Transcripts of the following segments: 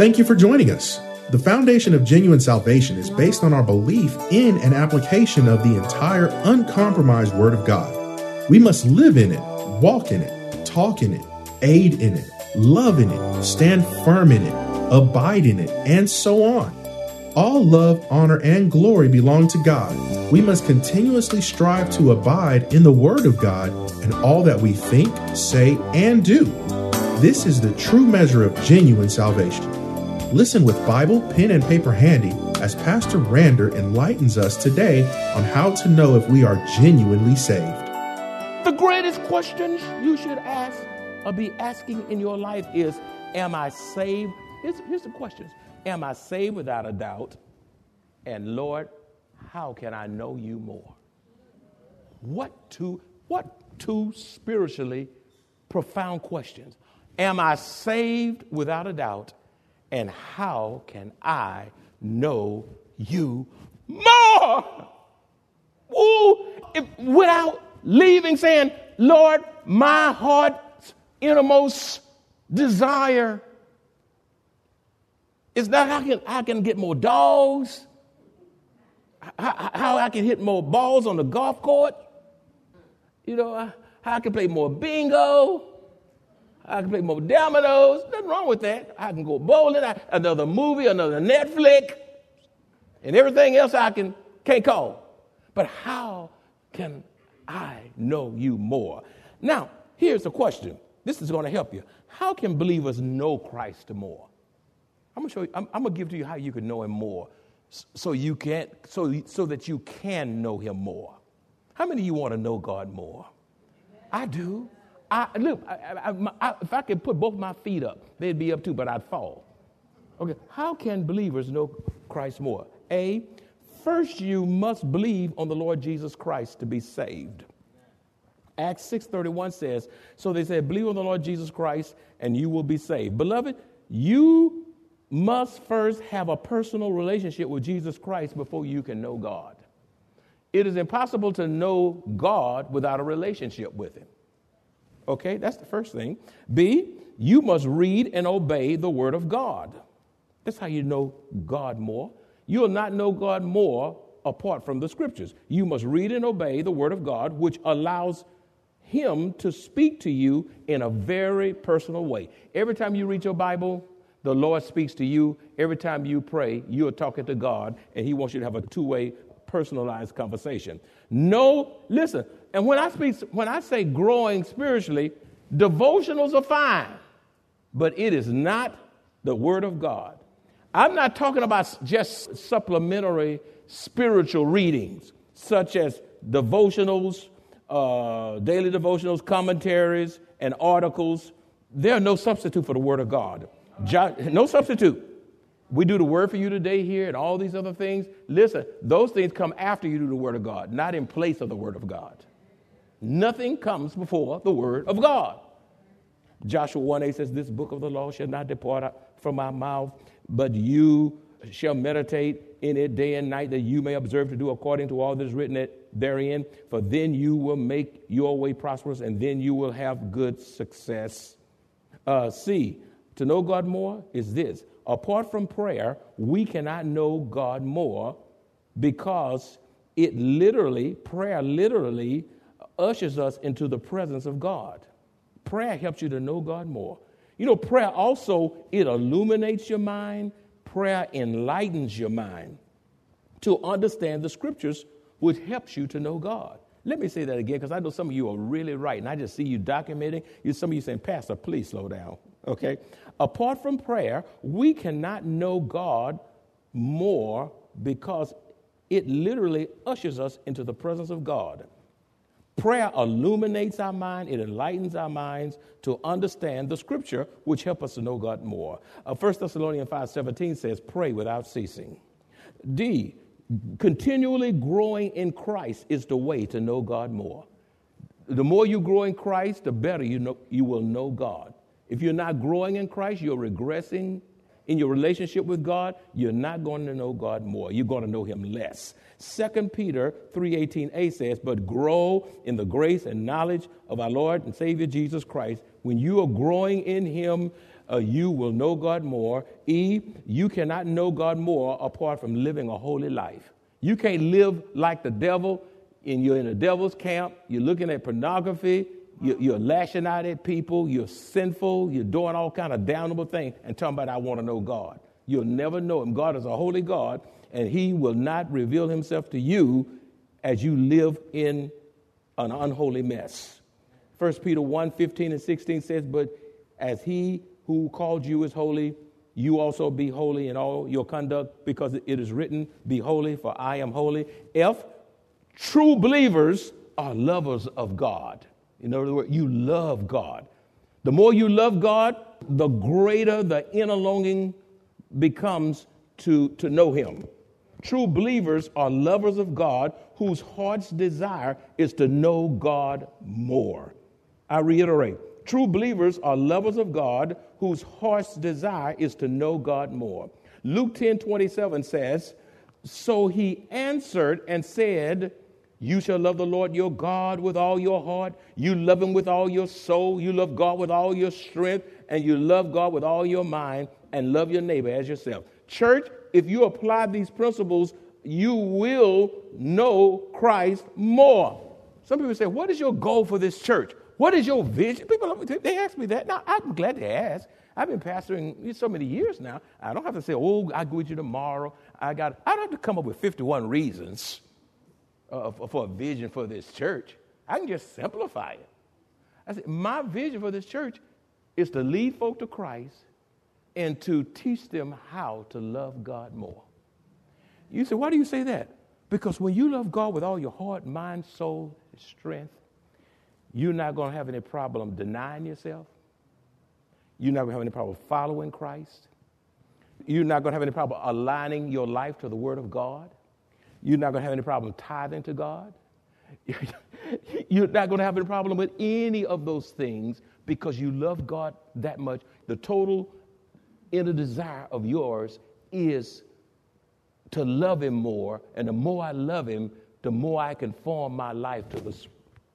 Thank you for joining us. The foundation of genuine salvation is based on our belief in and application of the entire uncompromised Word of God. We must live in it, walk in it, talk in it, aid in it, love in it, stand firm in it, abide in it, and so on. All love, honor, and glory belong to God. We must continuously strive to abide in the Word of God and all that we think, say, and do. This is the true measure of genuine salvation. Listen with Bible, pen, and paper handy as Pastor Rander enlightens us today on how to know if we are genuinely saved. The greatest questions you should ask or be asking in your life is Am I saved? Here's, here's the questions Am I saved without a doubt? And Lord, how can I know you more? What two, what two spiritually profound questions? Am I saved without a doubt? And how can I know you more? Ooh, if, without leaving saying, Lord, my heart's innermost desire is that how can I can get more dogs, how, how I can hit more balls on the golf court, you know, how I can play more bingo, I can play more dominoes. Nothing wrong with that. I can go bowling, I, another movie, another Netflix, and everything else I can can't call. But how can I know you more? Now, here's the question. This is going to help you. How can believers know Christ more? I'm gonna show you. I'm, I'm gonna give to you how you can know Him more, so you can so so that you can know Him more. How many of you want to know God more? I do. I, look, I, I, if I could put both my feet up, they'd be up too, but I'd fall. Okay, how can believers know Christ more? A, first you must believe on the Lord Jesus Christ to be saved. Acts 6:31 says, so they said, believe on the Lord Jesus Christ and you will be saved. Beloved, you must first have a personal relationship with Jesus Christ before you can know God. It is impossible to know God without a relationship with him. Okay, that's the first thing. B, you must read and obey the Word of God. That's how you know God more. You'll not know God more apart from the Scriptures. You must read and obey the Word of God, which allows Him to speak to you in a very personal way. Every time you read your Bible, the Lord speaks to you. Every time you pray, you are talking to God, and He wants you to have a two way, personalized conversation. No, listen, and when I speak, when I say growing spiritually, devotionals are fine, but it is not the Word of God. I'm not talking about just supplementary spiritual readings, such as devotionals, uh, daily devotionals, commentaries, and articles. They're no substitute for the Word of God. Jo- no substitute. We do the word for you today here and all these other things. Listen, those things come after you do the Word of God, not in place of the Word of God. Nothing comes before the word of God. Joshua 1 8 says, This book of the law shall not depart from my mouth, but you shall meditate in it day and night, that you may observe to do according to all that is written therein. For then you will make your way prosperous, and then you will have good success. Uh, to know God more is this apart from prayer, we cannot know God more because it literally, prayer literally ushers us into the presence of God. Prayer helps you to know God more. You know, prayer also it illuminates your mind. Prayer enlightens your mind to understand the scriptures, which helps you to know God. Let me say that again because I know some of you are really right, and I just see you documenting. You, some of you saying, Pastor, please slow down. Okay? Apart from prayer, we cannot know God more because it literally ushers us into the presence of God. Prayer illuminates our mind, it enlightens our minds to understand the scripture, which help us to know God more. Uh, 1 Thessalonians 5:17 says, pray without ceasing. D, continually growing in Christ is the way to know God more. The more you grow in Christ, the better you, know, you will know God. If you're not growing in Christ, you're regressing in your relationship with God, you're not going to know God more. You're going to know him less. 2 Peter 3:18a says, "But grow in the grace and knowledge of our Lord and Savior Jesus Christ. When you are growing in him, uh, you will know God more. E, you cannot know God more apart from living a holy life. You can't live like the devil and you're in the devil's camp, you're looking at pornography, you're, lashing out at people, you're sinful, you're doing all kind of damnable things, and talking about, I want to know God. You'll never know him. God is a holy God, and he will not reveal himself to you as you live in an unholy mess. 1 Peter 1 15 and 16 says, But as he who called you is holy, you also be holy in all your conduct, because it is written, Be holy, for I am holy. F, true believers are lovers of God. In other words, you love God. The more you love God, the greater the inner longing becomes to, to know Him. True believers are lovers of God whose heart's desire is to know God more. I reiterate true believers are lovers of God whose heart's desire is to know God more. Luke 10 27 says, So he answered and said, you shall love the Lord your God with all your heart. You love him with all your soul. You love God with all your strength. And you love God with all your mind and love your neighbor as yourself. Church, if you apply these principles, you will know Christ more. Some people say, What is your goal for this church? What is your vision? People, they ask me that. Now, I'm glad they ask. I've been pastoring so many years now. I don't have to say, Oh, I'll go with you tomorrow. I got, I don't have to come up with 51 reasons uh, for a vision for this church. I can just simplify it. I said, my vision for this church is to lead folk to Christ and to teach them how to love God more. You say, why do you say that? Because when you love God with all your heart, mind, soul, strength, you're not going to have any problem denying yourself. You're not going to have any problem following Christ. You're not going to have any problem aligning your life to the Word of God. You're not going to have any problem tithing to God. You're not going to have any problem with any of those things because you love God that much. The total inner desire of yours is to love Him more. And the more I love Him, the more I can form my life to the,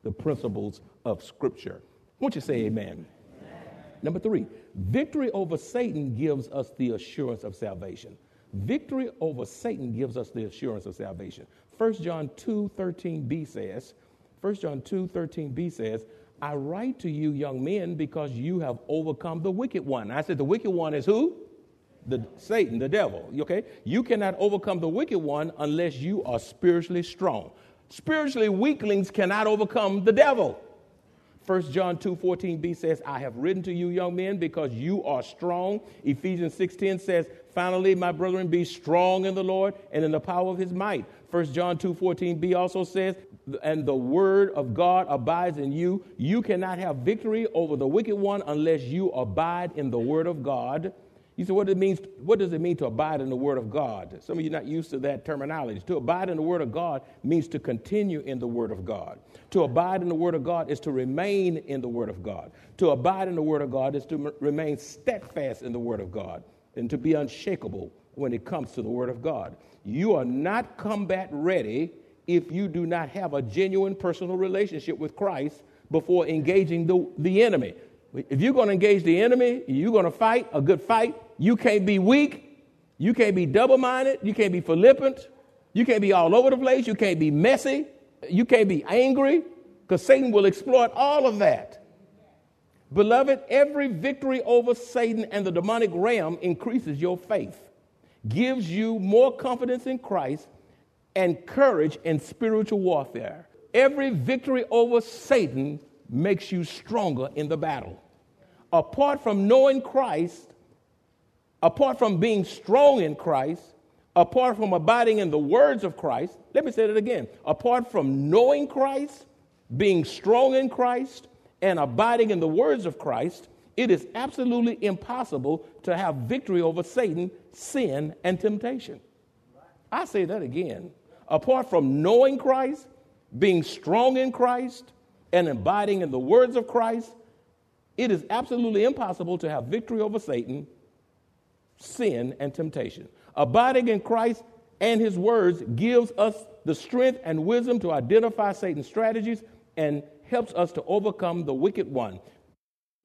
the principles of Scripture. Won't you say amen? amen? Number three, victory over Satan gives us the assurance of salvation. Victory over Satan gives us the assurance of salvation. 1 John 2 13b says, 1 John 2 13b says, I write to you, young men, because you have overcome the wicked one. I said, the wicked one is who? The Satan, the devil. Okay? You cannot overcome the wicked one unless you are spiritually strong. Spiritually, weaklings cannot overcome the devil. 1 John 2 14b says, I have written to you, young men, because you are strong. Ephesians 6 10 says, Finally, my brethren, be strong in the Lord and in the power of his might. 1 John 2 14b also says, And the word of God abides in you. You cannot have victory over the wicked one unless you abide in the word of God. You say, what, it means, what does it mean to abide in the Word of God? Some of you are not used to that terminology. To abide in the Word of God means to continue in the Word of God. To abide in the Word of God is to remain in the Word of God. To abide in the Word of God is to m- remain steadfast in the Word of God and to be unshakable when it comes to the Word of God. You are not combat ready if you do not have a genuine personal relationship with Christ before engaging the, the enemy. If you're going to engage the enemy, you're going to fight a good fight. You can't be weak. You can't be double minded. You can't be flippant. You can't be all over the place. You can't be messy. You can't be angry because Satan will exploit all of that. Beloved, every victory over Satan and the demonic realm increases your faith, gives you more confidence in Christ, and courage in spiritual warfare. Every victory over Satan makes you stronger in the battle. Apart from knowing Christ, apart from being strong in Christ, apart from abiding in the words of Christ, let me say that again. Apart from knowing Christ, being strong in Christ, and abiding in the words of Christ, it is absolutely impossible to have victory over Satan, sin, and temptation. I say that again. Apart from knowing Christ, being strong in Christ, and abiding in the words of Christ, it is absolutely impossible to have victory over Satan, sin, and temptation. Abiding in Christ and his words gives us the strength and wisdom to identify Satan's strategies and helps us to overcome the wicked one.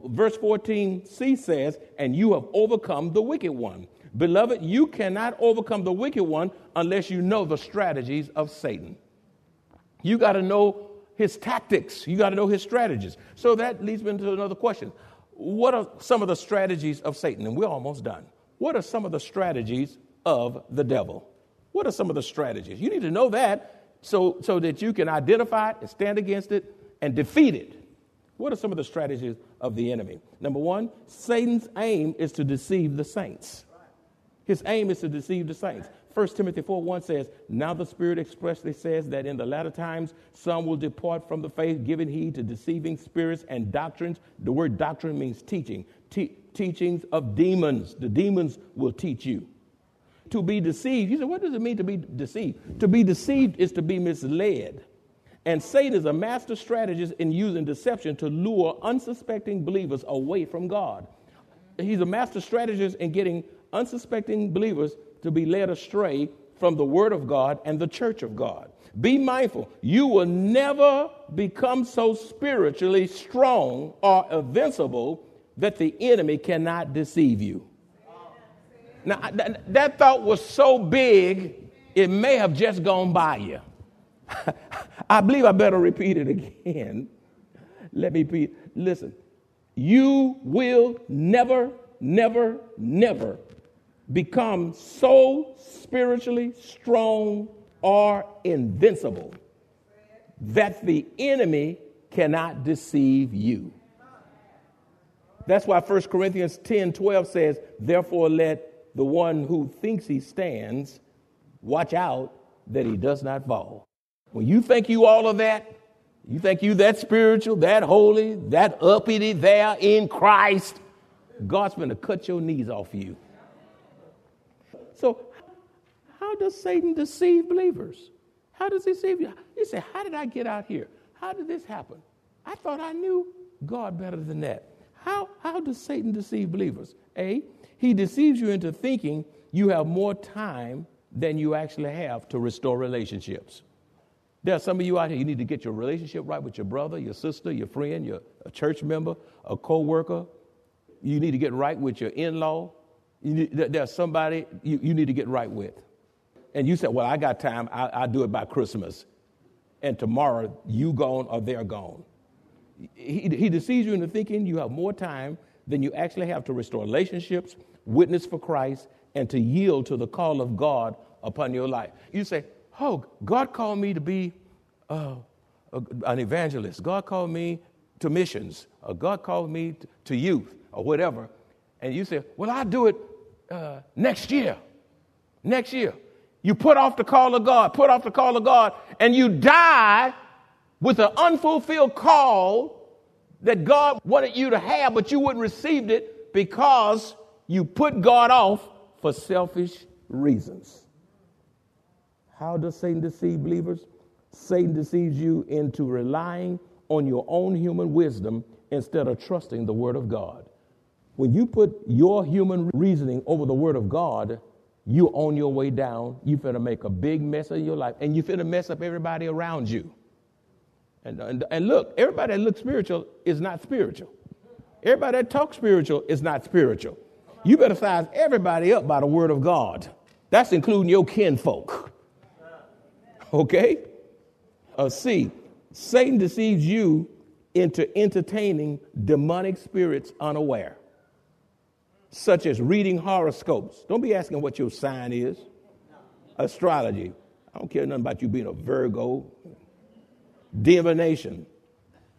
Verse 14c says, And you have overcome the wicked one. Beloved, you cannot overcome the wicked one unless you know the strategies of Satan. You got to know his tactics, you got to know his strategies. So that leads me into another question. What are some of the strategies of Satan? And we're almost done. What are some of the strategies of the devil? What are some of the strategies? You need to know that so, so that you can identify it and stand against it and defeated. What are some of the strategies of the enemy? Number one, Satan's aim is to deceive the saints. His aim is to deceive the saints. 1 Timothy 4 1 says, Now the Spirit expressly says that in the latter times some will depart from the faith, giving heed to deceiving spirits and doctrines. The word doctrine means teaching, Te- teachings of demons. The demons will teach you. To be deceived, you say, what does it mean to be deceived? To be deceived is to be misled. And Satan is a master strategist in using deception to lure unsuspecting believers away from God. He's a master strategist in getting unsuspecting believers to be led astray from the Word of God and the church of God. Be mindful, you will never become so spiritually strong or invincible that the enemy cannot deceive you. Now, that, thought was so big, it may have just gone by you. I believe I better repeat it again. Let me repeat. Listen, you will never, never, never become so spiritually strong or invincible that the enemy cannot deceive you. That's why 1 Corinthians 10 12 says, Therefore, let the one who thinks he stands watch out that he does not fall. When you think you all of that, you think you that spiritual, that holy, that uppity there in Christ, God's going to cut your knees off you. So, how does Satan deceive believers? How does he deceive you? You say, How did I get out here? How did this happen? I thought I knew God better than that. How, how does Satan deceive believers? A, he deceives you into thinking you have more time than you actually have to restore relationships. There are some of you out here, you need to get your relationship right with your brother, your sister, your friend, your a church member, a co worker. You need to get right with your in law. There's somebody you, you need to get right with. And you said, Well, I got time, I, I'll do it by Christmas. And tomorrow, you gone or they're gone. He, he deceives you into thinking you have more time than you actually have to restore relationships, witness for Christ, and to yield to the call of God upon your life. You say, Oh, God called me to be uh, an evangelist. God called me to missions. Or God called me to youth or whatever. And you say, Well, I'll do it uh, next year. Next year. You put off the call of God, put off the call of God, and you die with an unfulfilled call that God wanted you to have, but you wouldn't receive it because you put God off for selfish reasons. How does Satan deceive believers? Satan deceives you into relying on your own human wisdom instead of trusting the Word of God. When you put your human reasoning over the Word of God, you're on your way down. You finna make a big mess of your life, and you finna mess up everybody around you. And, and, and look, everybody that looks spiritual is not spiritual. Everybody that talks spiritual is not spiritual. You better size everybody up by the Word of God. That's including your kinfolk. Okay? Uh, C, Satan deceives you into entertaining demonic spirits unaware, such as reading horoscopes. Don't be asking what your sign is. Astrology. I don't care nothing about you being a Virgo. Divination.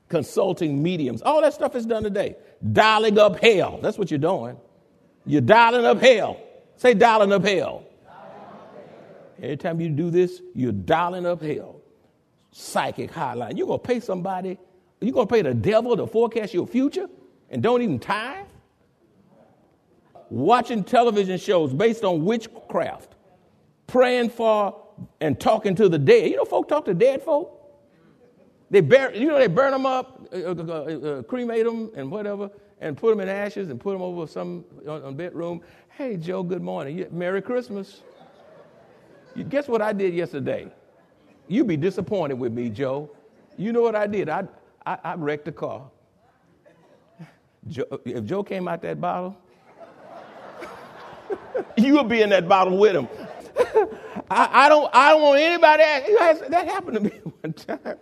Consulting mediums. All that stuff is done today. Dialing up hell. That's what you're doing. You're dialing up hell. Say dialing up hell. Anytime you do this, you're dialing up hell. Psychic hotline. You're going to pay somebody, you're going to pay the devil to forecast your future and don't even tithe? Watching television shows based on witchcraft, praying for and talking to the dead. You know, folk talk to dead folk. They burn, you know, they burn them up, uh, uh, uh, uh, cremate them, and whatever, and put them in ashes and put them over some on bedroom. Hey, Joe, good morning. Merry Christmas. You, guess what I did yesterday? You'd be disappointed with me, Joe. You know what I did? I, I, I wrecked the car. Joe, if Joe came out that bottle, you'll be in that bottle with him. I, I, don't, I don't want anybody. To, that happened to me one time.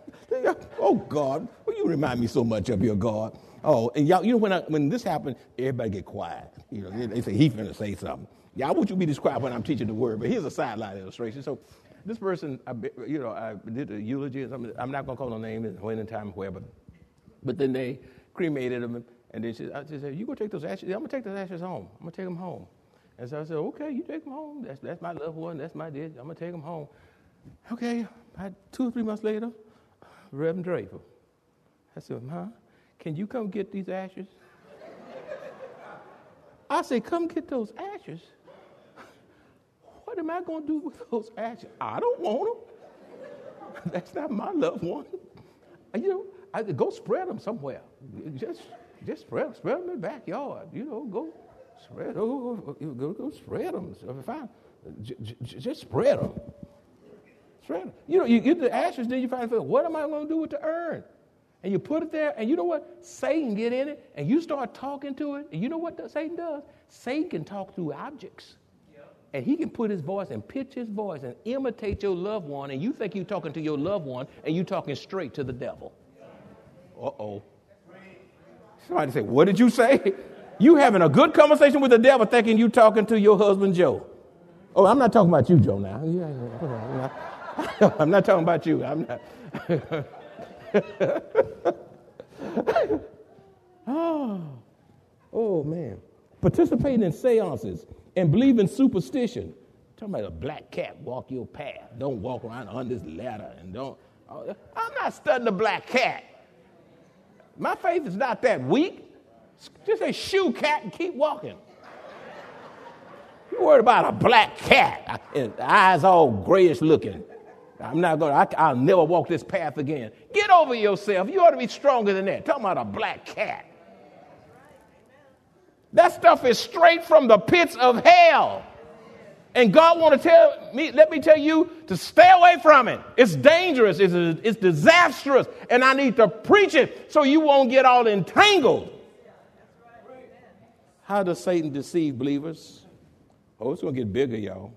Oh God, well, you remind me so much of your God. Oh, and y'all, you know when I, when this happened, everybody get quiet. You know, they, they say he finna say something. I want you to be quiet when I'm teaching the word. But here's a sideline illustration. So, this person, I, you know, I did a eulogy. I'm not gonna call no name, when and time, where, but but then they cremated him, and they said, I just said, you gonna take those ashes? I'm gonna take those ashes home. I'm gonna take them home. And so I said, okay, you take them home. That's that's my loved one. That's my dead. I'm gonna take them home. Okay. I, two or three months later, Reverend Draper. I said, huh? Can you come get these ashes? I said, come get those ashes. What am I going to do with those ashes? I don't want them. That's not my loved one. You know, I go spread them somewhere. Just, just spread, spread them in the backyard. You know, go spread, go, go, go, go spread them. Fine. Just spread them. spread them. You know, you get the ashes, then you find, what am I going to do with the urn? And you put it there, and you know what? Satan get in it, and you start talking to it. And you know what Satan does? Satan can talk through objects. And he can put his voice and pitch his voice and imitate your loved one, and you think you're talking to your loved one, and you're talking straight to the devil. Uh-oh. Somebody say, what did you say? You having a good conversation with the devil thinking you talking to your husband Joe. Oh, I'm not talking about you, Joe, now. Yeah, I'm not talking about you. I'm not. oh, oh, man. Participating in seances and believe in superstition. Talking about a black cat walk your path. Don't walk around on this ladder and don't. Oh, I'm not studying the black cat. My faith is not that weak. Just say shoe cat and keep walking. You worried about a black cat, and eyes all grayish looking. I'm not going to, I'll never walk this path again. Get over yourself. You ought to be stronger than that. Talking about a black cat. That stuff is straight from the pits of hell. And God want to tell me, let me tell you to stay away from it. It's dangerous, it's, it's disastrous, and I need to preach it so you won't get all entangled. How does Satan deceive believers? Oh, it's going to get bigger, y'all.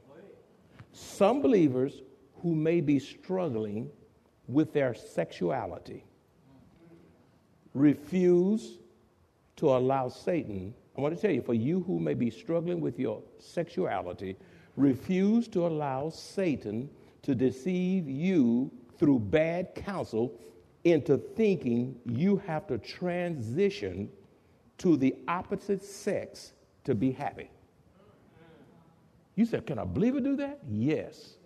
Some believers who may be struggling with their sexuality refuse to allow Satan. I want to tell you, for you who may be struggling with your sexuality, refuse to allow Satan to deceive you through bad counsel into thinking you have to transition to the opposite sex to be happy. You said, Can a believer do that? Yes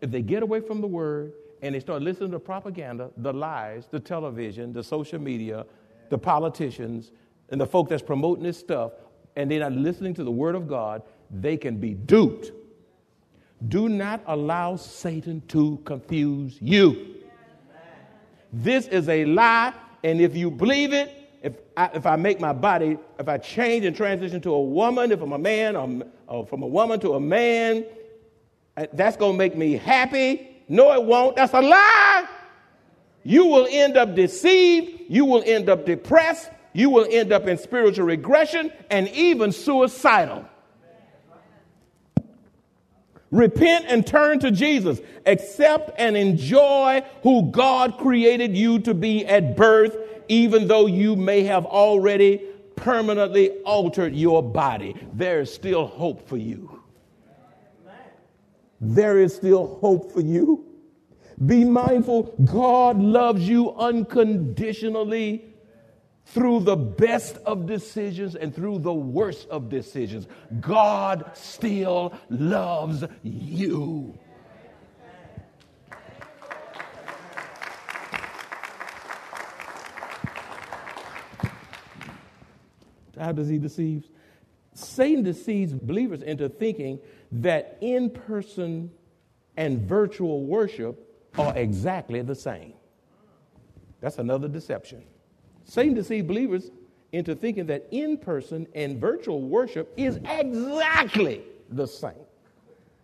if they get away from the word and they start listening to propaganda, the lies, the television, the social media, the politicians, and the folk that's promoting this stuff, and they're not listening to the word of God, they can be duped. Do not allow Satan to confuse you. This is a lie, and if you believe it, if I, if I make my body, if I change and transition to a woman, if I'm a man, or, or from a woman to a man, uh, Uh, that's going to make me happy. No, it won't. That's a lie. You will end up deceived. You will end up depressed. You will end up in spiritual regression and even suicidal. Repent and turn to Jesus. Accept and enjoy who God created you to be at birth, even though you may have already permanently altered your body. There is still hope for you there is still hope for you. Be mindful, God loves you unconditionally. through the best of decisions and through the worst of decisions, God still loves you. How does he deceive? Satan deceives believers into thinking that in person and virtual worship are exactly the same. That's another deception. Satan deceived believers into thinking that in person and virtual worship is exactly the same.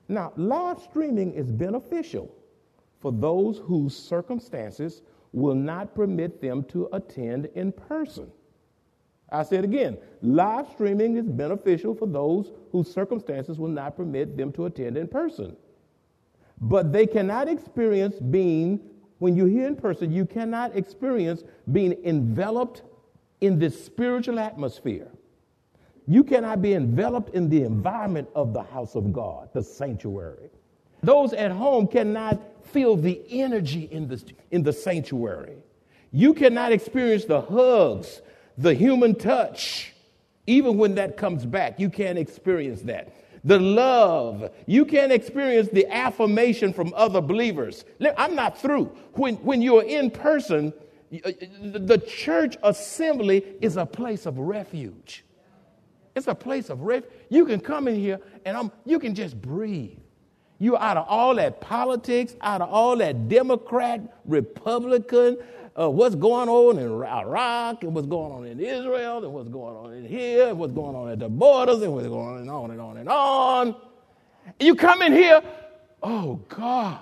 Now, live streaming is beneficial for those whose circumstances will not permit them to attend in person. I said again, live streaming is beneficial for those whose circumstances will not permit them to attend in person. But they cannot experience being when you're here in person, you cannot experience being enveloped in this spiritual atmosphere. You cannot be enveloped in the environment of the house of God, the sanctuary. Those at home cannot feel the energy in the, in the sanctuary. You cannot experience the hugs, the human touch. Even when that comes back, you can't experience that the love. You can't experience the affirmation from other believers. I'm not through. When, when you're in person, the church assembly is a place of refuge. It's a place of refuge. You can come in here and I'm, you can just breathe. You're out of all that politics, out of all that Democrat, Republican, uh, what's going on in Iraq and what's going on in Israel and what's going on in here and what's going on at the borders and what's going on and on and on. And on. You come in here, oh God.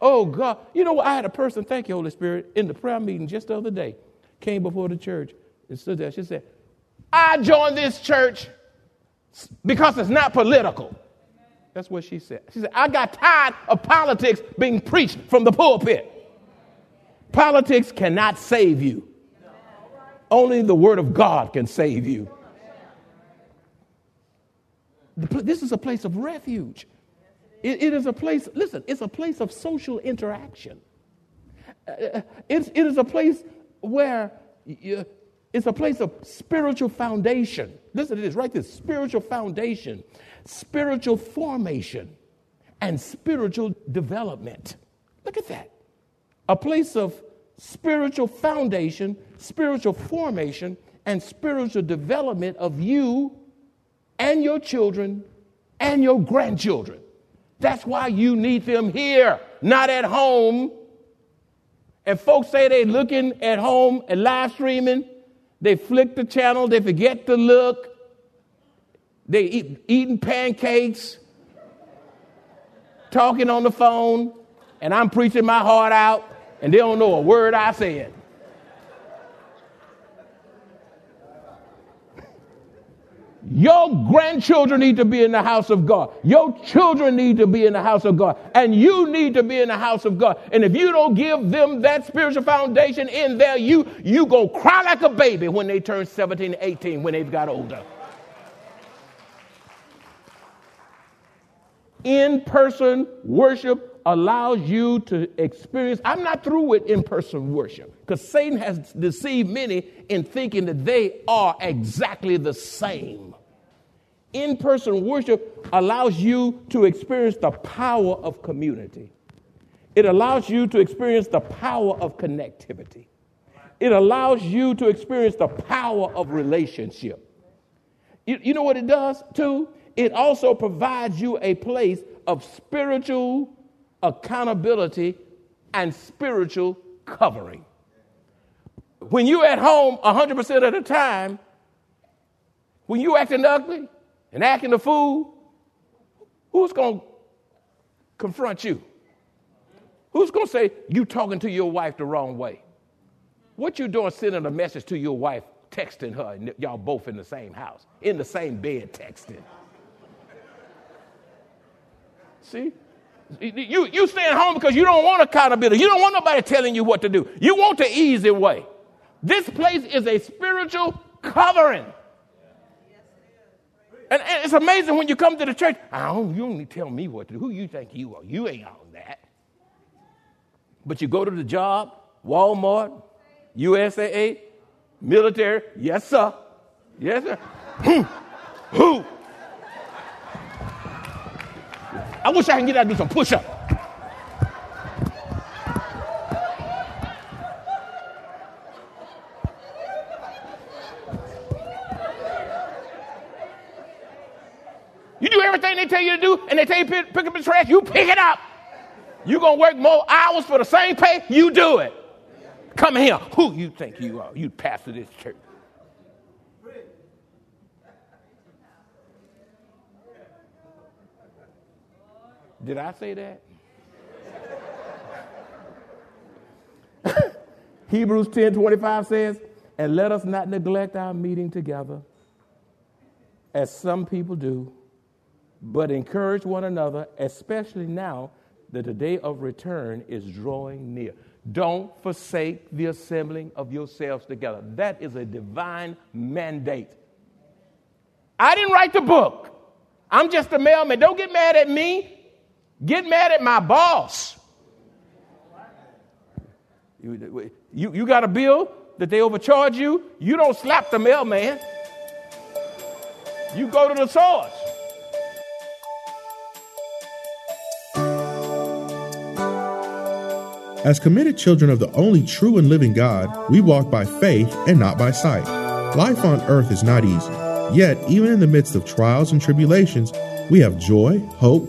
Oh God. You know? I had a person, thank you, Holy Spirit, in the prayer meeting just the other day, came before the church and stood there. She said, I joined this church because it's not political. That's what she said. She said, I got tired of politics being preached from the pulpit. Politics cannot save you. Only the Word of God can save you. This is a place of refuge. it, it is a place, listen, it's a place of social interaction. Uh, it's, it is a place where you, it's a place of spiritual foundation. Listen to this, right this spiritual foundation, spiritual formation, and spiritual development. Look at that a place of spiritual foundation, spiritual formation, and spiritual development of you and your children and your grandchildren. That's why you need them here, not at home. And folks say they're looking at home and live streaming, they flick the channel, they forget to look, they eat, eating pancakes, talking on the phone, and I'm preaching my heart out and they don't know a word I said. Your grandchildren need to be in the house of God. Your children need to be in the house of God. And you need to be in the house of God. And if you don't give them that spiritual foundation in there, you, you go cry like a baby when they turn 17, 18, when they've got older. In person worship allows you to experience. I'm not through with in person worship because Satan has deceived many in thinking that they are exactly the same. In person worship allows you to experience the power of community, it allows you to experience the power of connectivity, it allows you to experience the power of relationship. You, you know what it does too? It also provides you a place of spiritual accountability, and spiritual covering. When you're at home 100% of the time, when you're acting ugly and acting a fool, who's going to confront you? Who's going to say you talking to your wife the wrong way? What you doing sending a message to your wife, texting her, and y'all both in the same house, in the same bed texting? See? You, you staying home because you don't want accountability. You don't want nobody telling you what to do. You want the easy way. This place is a spiritual covering. And, and it's amazing when you come to the church. I don't, you don't tell me what to do. Who you think you are? You ain't on that. But you go to the job, Walmart, USAA, military, yes, sir. Yes, sir. Who? Who? I wish I could get out and do some push up. You do everything they tell you to do, and they tell you pick, pick up the trash, you pick it up. You're gonna work more hours for the same pay, you do it. Come here. Who you think you are? You pastor this church. Did I say that? Hebrews 10 25 says, And let us not neglect our meeting together, as some people do, but encourage one another, especially now that the day of return is drawing near. Don't forsake the assembling of yourselves together. That is a divine mandate. I didn't write the book. I'm just a mailman. Don't get mad at me. Get mad at my boss. You, you, you got a bill that they overcharge you, you don't slap the mailman. You go to the source. As committed children of the only true and living God, we walk by faith and not by sight. Life on earth is not easy. Yet, even in the midst of trials and tribulations, we have joy, hope,